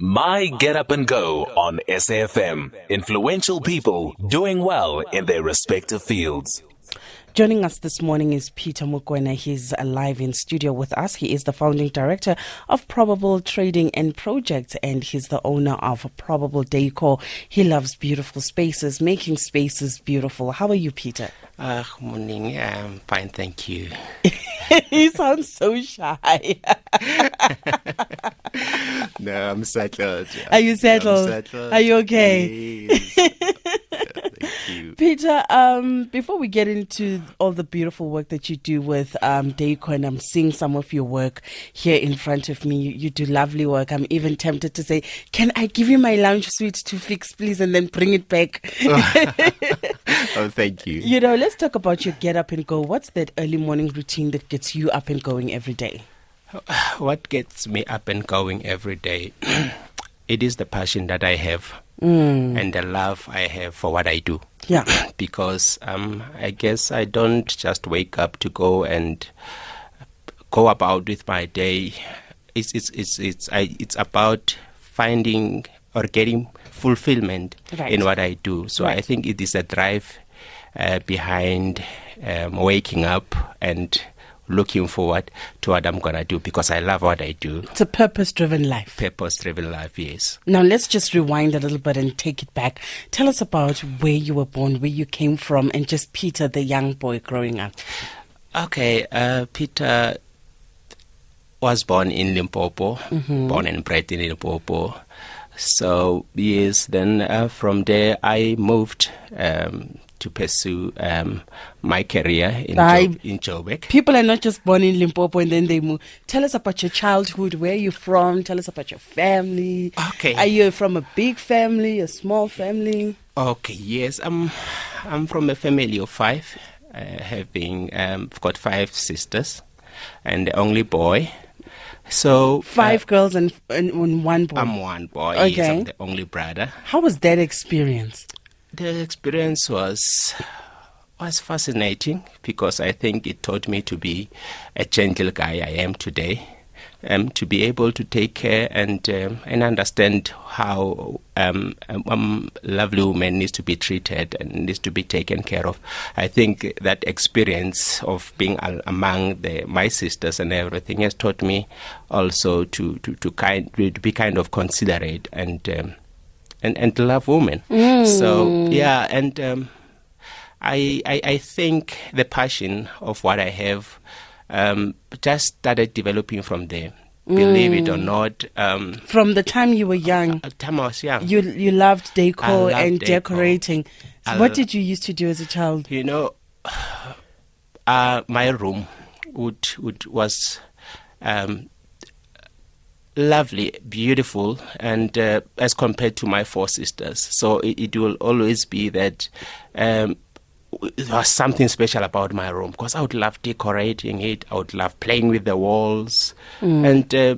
My Get Up and Go on SAFM. Influential people doing well in their respective fields. Joining us this morning is Peter Mokoena. He's live in studio with us. He is the founding director of Probable Trading and Projects, and he's the owner of Probable Decor. He loves beautiful spaces, making spaces beautiful. How are you, Peter? Uh, morning. Um, fine, thank you. he sounds so shy. no, I'm settled. Are you settled? settled. Are you okay? Yes. thank you. Peter, um, before we get into all the beautiful work that you do with um, Deco, and I'm seeing some of your work here in front of me, you, you do lovely work. I'm even tempted to say, Can I give you my lounge suite to fix, please, and then bring it back? oh, thank you. You know, let's talk about your get up and go. What's that early morning routine that gets you up and going every day? What gets me up and going every day? it is the passion that I have Mm. and the love I have for what I do. Yeah. because um, I guess I don't just wake up to go and go about with my day. It's it's it's it's I, it's about finding or getting fulfillment Right. in what I do. So I think it is a drive uh, behind um, waking up and looking forward to what I'm gonna do because I love what I do. It's a purpose driven life. Purpose-driven life, yes. Now, let's just rewind a little bit and take it back. Tell us about where you were born, where you came from, and just Peter, the young boy growing up. Okay, uh, Peter was born in Limpopo, born and bred in Limpopo. So yes, then uh, from there I moved um, to pursue um, my career in, I- jo- in Joburg. People are not just born in Limpopo and then they move. Tell us about your childhood. Where are you from? Tell us about your family. Okay. Are you from a big family, a small family? Okay, yes, I'm I'm from a family of five, uh, having um, got five sisters, and the only boy. So uh, Five girls and, and, one boy. I'm one boy. Yes, Okay. I'm the only brother. How was that experience? The experience was was fascinating because I think it taught me to be a gentle guy I am today, um, to be able to take care and um, and understand how um, a um, lovely woman needs to be treated and needs to be taken care of. I think that experience of being among the, my sisters and everything has taught me also to to, to kind to be kind of considerate and. And, and love women. So yeah, and um, I, I I think the passion of what I have um, just started developing from there. Believe it or not, um, From the time you were young, at time I was young, you you loved decor loved and decor. decorating. So what did you used to do as a child? you know, uh, my room would would was um, lovely, beautiful, and uh, as compared to my four sisters, so it, it will always be that. Um, there was something special about my room because I would love decorating it. I would love playing with the walls, and uh,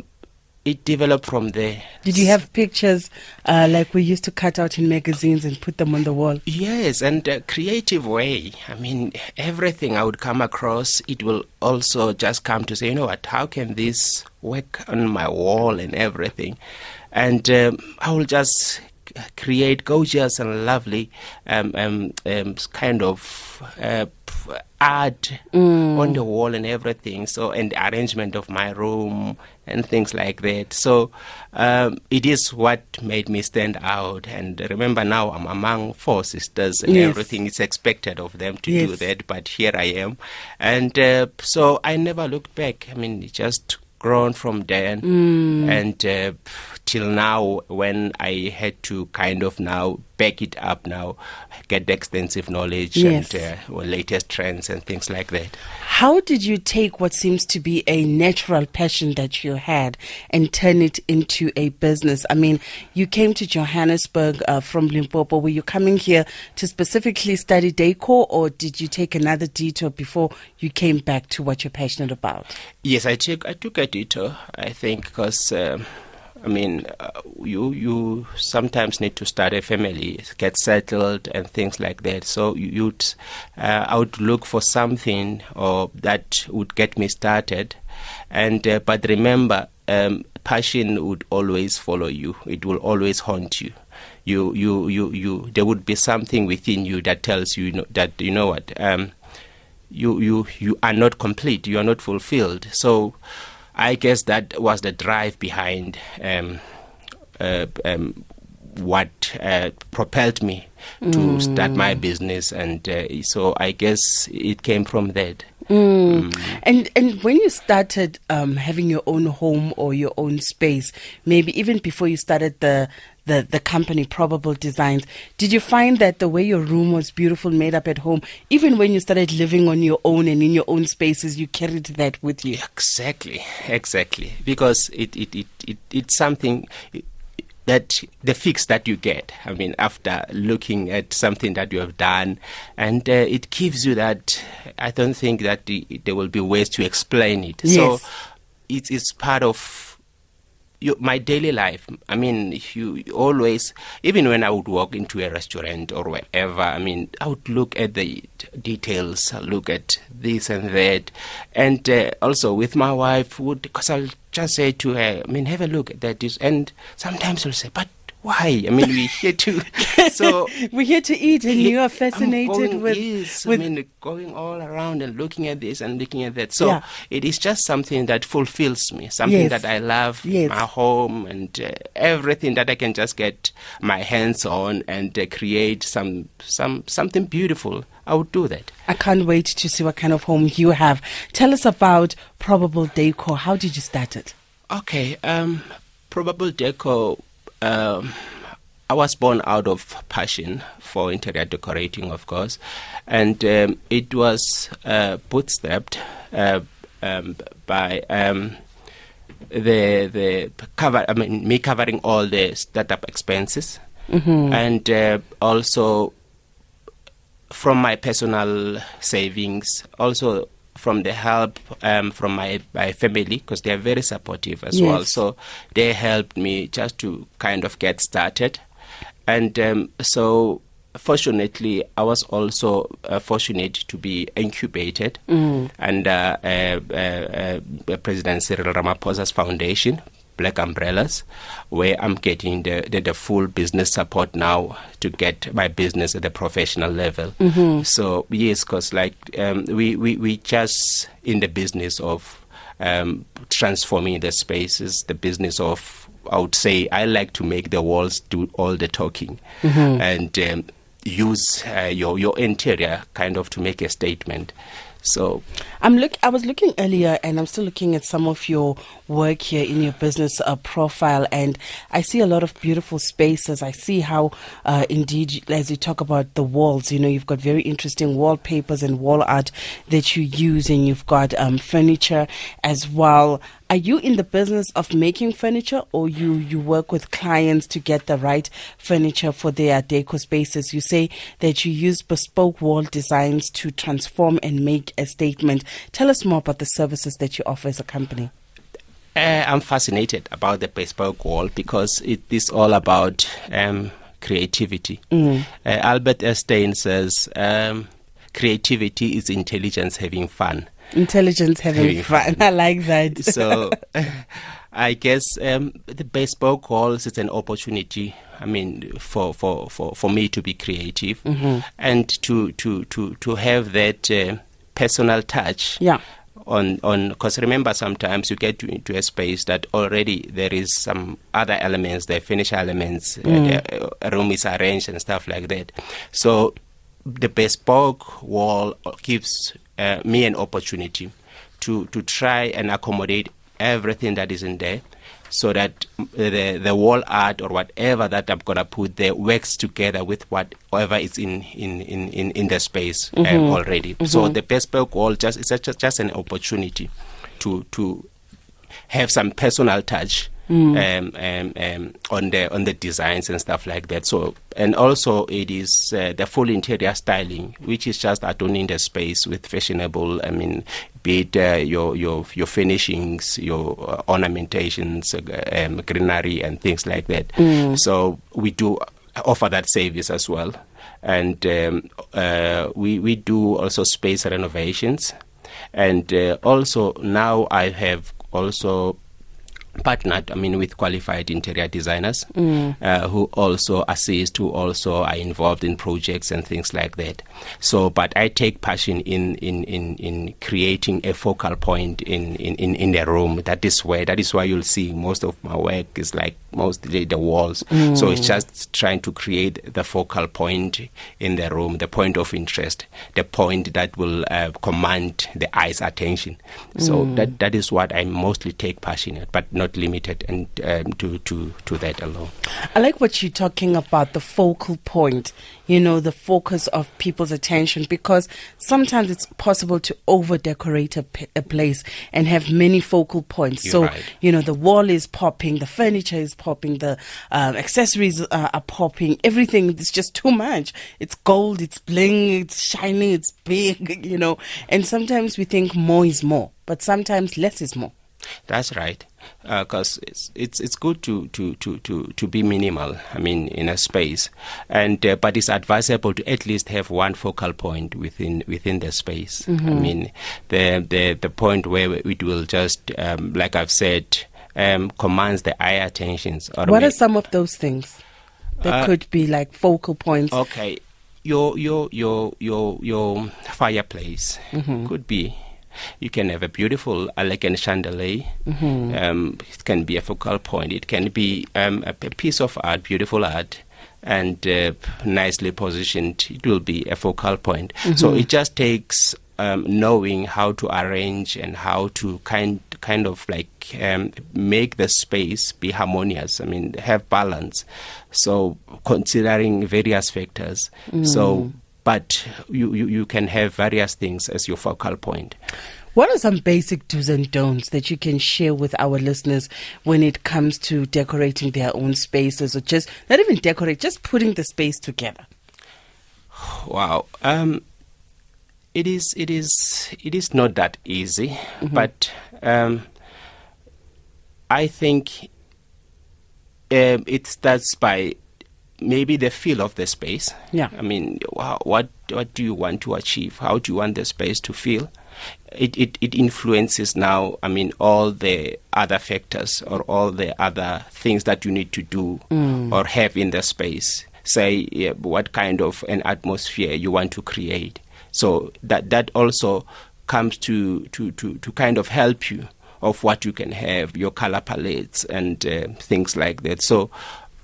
it developed from there. Did you have pictures uh, like we used to cut out in magazines and put them on the wall? Yes, and a creative way. I mean, everything I would come across, it will also just come to say, you know what, how can this work on my wall and everything? And um, I will just create gorgeous and lovely um, um, um, kind of uh, art on the wall and everything. So, and the arrangement of my room and things like that. So, um, it is what made me stand out. And remember, now I'm among four sisters, and Yes. everything is expected of them to do that. But here I am, and uh, so I never looked back. I mean, just grown from then and uh, till now when I had to kind of now back it up now, get the extensive knowledge Yes. and uh, latest trends and things like that. How did you take what seems to be a natural passion that you had and turn it into a business? I mean, you came to Johannesburg uh, from Limpopo. Were you coming here to specifically study decor, or did you take another detour before you came back to what you're passionate about? Yes, I took I took a detour. I think because um, I mean uh, you you sometimes need to start a family, get settled, and things like that. So you- you'd uh, I would look for something or that would get me started, and uh, but remember. Um, passion would always follow you. It will always haunt you. You, you, you, you. There would be something within you that tells you, you know, that you know what. Um, you, you, you are not complete. You are not fulfilled. So, I guess that was the drive behind um, uh, um, what uh, propelled me to mm. start my business, and uh, so I guess it came from that. Mm. Mm. And and when you started um, having your own home or your own space, maybe even before you started the the, the company Probable Designs, did you find that the way your room was beautiful, made up at home, even when you started living on your own and in your own spaces, you carried that with you? Exactly, exactly. Because it, it, it, it it's something. It, that the fix that you get, I mean, after looking at something that you have done, and uh, it gives you that. I don't think that the, there will be ways to explain it. Yes. So it is part of you, my daily life. I mean, you always, even when I would walk into a restaurant or wherever, I mean, I would look at the details, look at this and that, and uh, also with my wife, would because I'll just say to her, I mean, have a look at that, and sometimes she'll say, but why? I mean, we're here to. So we're here to eat, and you are fascinated with. Yes, with I mean, going all around and looking at this and looking at that. So Yeah. it is just something that fulfills me, something Yes. that I love, Yes. my home, and uh, everything that I can just get my hands on and uh, create some some something beautiful. I would do that. I can't wait to see what kind of home you have. Tell us about Probable Decor. How did you start it? Okay, um, Probable Decor. Um, I was born out of passion for interior decorating, of course, and um, it was uh, bootstrapped uh, um, by um, the the cover. I mean, me covering all the startup expenses, and uh, also from my personal savings, also from the help um, from my, my family because they are very supportive as well. So they helped me just to kind of get started, and um, so fortunately, I was also uh, fortunate to be incubated under uh, uh, uh, President Cyril Ramaphosa's foundation. Black Umbrellas, where I'm getting the, the, the full business support now to get my business at the professional level. So yes, because like um, we, we we just in the business of um, transforming the spaces, the business of I would say I like to make the walls do all the talking and um, use uh, your your interior kind of to make a statement. So I'm look. I was looking earlier, and I'm still looking at some of your work here in your business uh, profile, and I see a lot of beautiful spaces. I see how, uh, indeed, as you talk about the walls, you know, you've got very interesting wallpapers and wall art that you use, and you've got um, furniture as well. Are you in the business of making furniture, or you you work with clients to get the right furniture for their deco spaces? You say that you use bespoke wall designs to transform and make a statement. Tell us more about the services that you offer as a company. Uh, I'm fascinated about the bespoke wall because it is all about um, creativity. Uh, Albert Einstein says um, creativity is intelligence having fun. Intelligence having Having fun. I like that. so I guess um, the bespoke walls is an opportunity. I mean, for, for, for, for me to be creative and to, to, to, to have that uh, personal touch Yeah. on on because remember sometimes you get to, into a space that already there is some other elements the finish elements uh, the uh, room is arranged and stuff like that so the bespoke wall gives uh, me an opportunity to to try and accommodate everything that is in there so that the the wall art or whatever that I'm gonna put there works together with whatever is in in in in, in the space uh, already. So the bespoke wall just is just just an opportunity to to have some personal touch um, um, um, on the on the designs and stuff like that. So and also it is uh, the full interior styling, which is just adorning the space with fashionable. I mean, be it uh, your your your finishings, your uh, ornamentations, uh, um, greenery, and things like that. So we do offer that service as well, and um, uh, we we do also space renovations, and uh, also now I have also partnered, I mean, with qualified interior designers Mm. uh, who also assist, who also are involved in projects and things like that. So, but I take passion in in, in, in creating a focal point in, in, in, in the room. That is where that is why you'll see most of my work is like mostly the walls. So it's just trying to create the focal point in the room, the point of interest, the point that will uh, command the eye's attention. So that that is what I mostly take passionate, but not limited and um, to to to that alone. I like what you're talking about the focal point, you know, the focus of people's attention because sometimes it's possible to over decorate a, p- a place and have many focal points. You're so, right. you know, the wall is popping, the furniture is popping, the uh, accessories uh, are popping, everything is just too much. It's gold, it's bling, it's shiny, it's big, you know, and sometimes we think more is more, but sometimes less is more. That's right, because it's it's it's good to, to, to, to, to be minimal. I mean, in a space, and uh, but it's advisable to at least have one focal point within within the space. I mean, the the the point where it will just, um, like I've said, um, commands the eye attentions. What are some of those things that Uh, could be like focal points? Okay, your your your your your fireplace could be. You can have a beautiful, elegant chandelier. Um, it can be a focal point. It can be um, a, a piece of art, beautiful art, and uh, nicely positioned. It will be a focal point. So it just takes um, knowing how to arrange and how to kind kind of like um, make the space be harmonious. I mean, have balance. So considering various factors. So, but you, you you can have various things as your focal point. What are some basic do's and don'ts that you can share with our listeners when it comes to decorating their own spaces or just not even decorate, just putting the space together? Wow. Um, it is. It is. It is not that easy, but um, I think um, it starts by maybe the feel of the space. Yeah. I mean, what what do you want to achieve? How do you want the space to feel? It, it, it influences now, I mean, all the other factors or all the other things that you need to do or have in the space. Say, yeah, what kind of an atmosphere you want to create. So that, that also comes to, to, to, to kind of help you of what you can have, your color palettes and uh, things like that. So,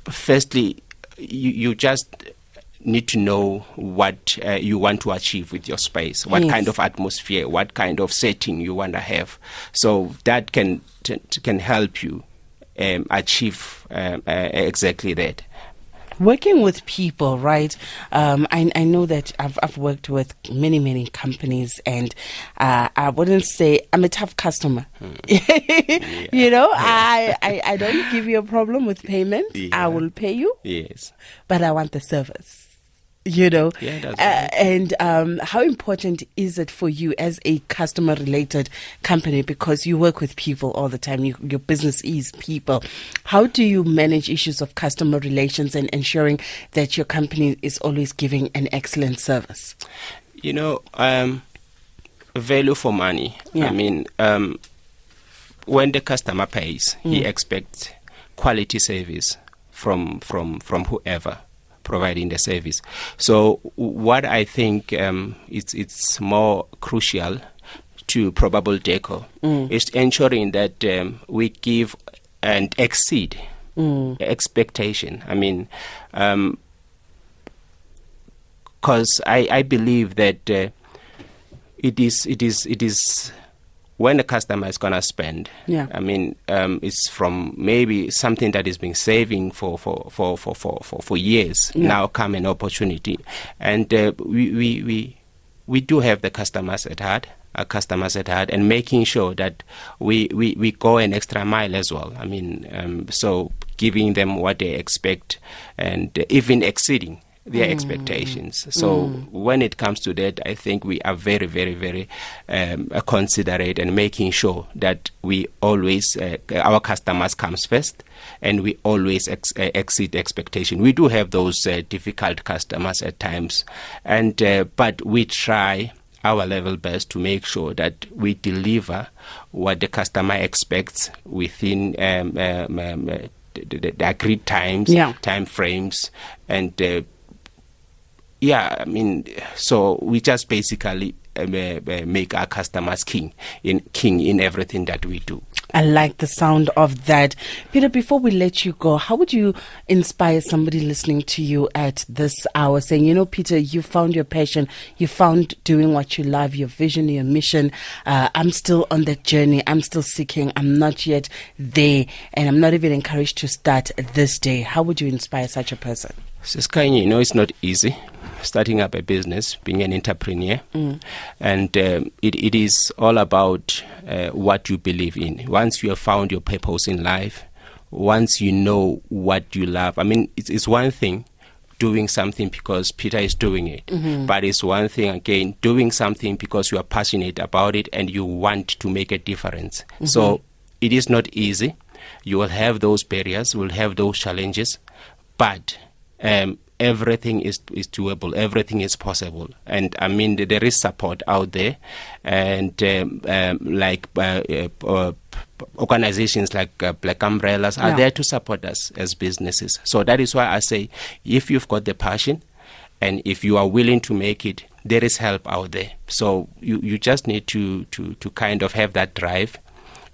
firstly, you, you just need to know what uh, you want to achieve with your space, what Yes. kind of atmosphere, what kind of setting you want to have. So that can t- can help you um, achieve um, uh, exactly that. Working with people, right? Um, I, I know that I've, I've worked with many, many companies, and uh, I wouldn't say I'm a tough customer. you know, I, I, I don't give you a problem with payment. Yeah. I will pay you, Yes. but I want the service. You know, Yeah, that's uh, and um, how important is it for you as a customer-related company because you work with people all the time? You, your business is people. How do you manage issues of customer relations and ensuring that your company is always giving an excellent service? You know, um, value for money. Yeah. I mean, um, when the customer pays, he expects quality service from from from whoever providing the service. So what I think um, it's it's more crucial to Probable Decor is ensuring that um, we give and exceed expectation. I mean, um, because I, I believe that uh, it is it is it is when the customer is gonna spend. Yeah. I mean, um, it's from maybe something that has been saving for for for for for, for, for years. Yeah. Now come an opportunity, and uh, we, we we we do have the customers at heart. Our customers at heart, and making sure that we, we, we go an extra mile as well. I mean, um, so giving them what they expect, and uh, even exceeding their expectations. So when it comes to that, I think we are very, very, very um, uh, considerate and making sure that we always uh, our customers comes first, and we always ex- uh, exceed expectation. We do have those uh, difficult customers at times, and uh, but we try our level best to make sure that we deliver what the customer expects within um, um, um, uh, the, the, agreed times, yeah. time frames, and uh, yeah, I mean, so we just basically um, uh, uh, make our customers king in king in everything that we do. I like the sound of that. Peter, before we let you go, how would you inspire somebody listening to you at this hour saying, you know, Peter, you found your passion, you found doing what you love, your vision, your mission. Uh, I'm still on that journey. I'm still seeking. I'm not yet there. And I'm not even encouraged to start this day. How would you inspire such a person? Siskanye, you know, it's not easy starting up a business, being an entrepreneur, mm. and um, it, it is all about uh, what you believe in. Once you have found your purpose in life, once you know what you love, I mean, it's, it's one thing doing something because Peter is doing it. Mm-hmm. But it's one thing again, doing something because you are passionate about it and you want to make a difference. Mm-hmm. So it is not easy. You will have those barriers, you will have those challenges, but um, everything is is doable everything is possible. And i mean there is support out there. And um, um, like uh, uh, organizations like uh, Black Umbrellas are yeah. there to support us as businesses. So that is why i say if you've got the passion and if you are willing to make it there is help out there. So you you just need to to to kind of have that drive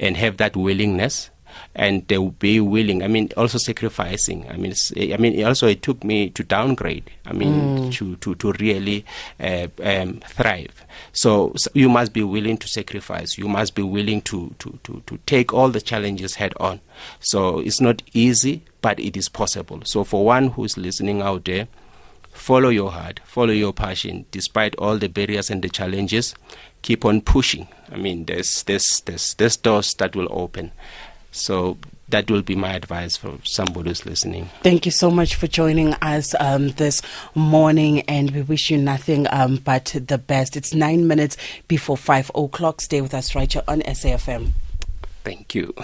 and have that willingness and they will be willing. I mean, also sacrificing. I mean, I mean, also it took me to downgrade. I mean, mm. to to to really uh, um, thrive. So, so, you must be willing to sacrifice. You must be willing to, to to to take all the challenges head on. So it's not easy, but it is possible. So for one who's listening out there. Follow your heart, follow your passion, despite all the barriers and the challenges. Keep on pushing. I mean, there's there's there's, there's doors that will open. So that will be my advice for somebody who's listening. Thank you so much for joining us um, this morning, and we wish you nothing um, but the best. It's nine minutes before five o'clock. Stay with us right here on SAFM. Thank you.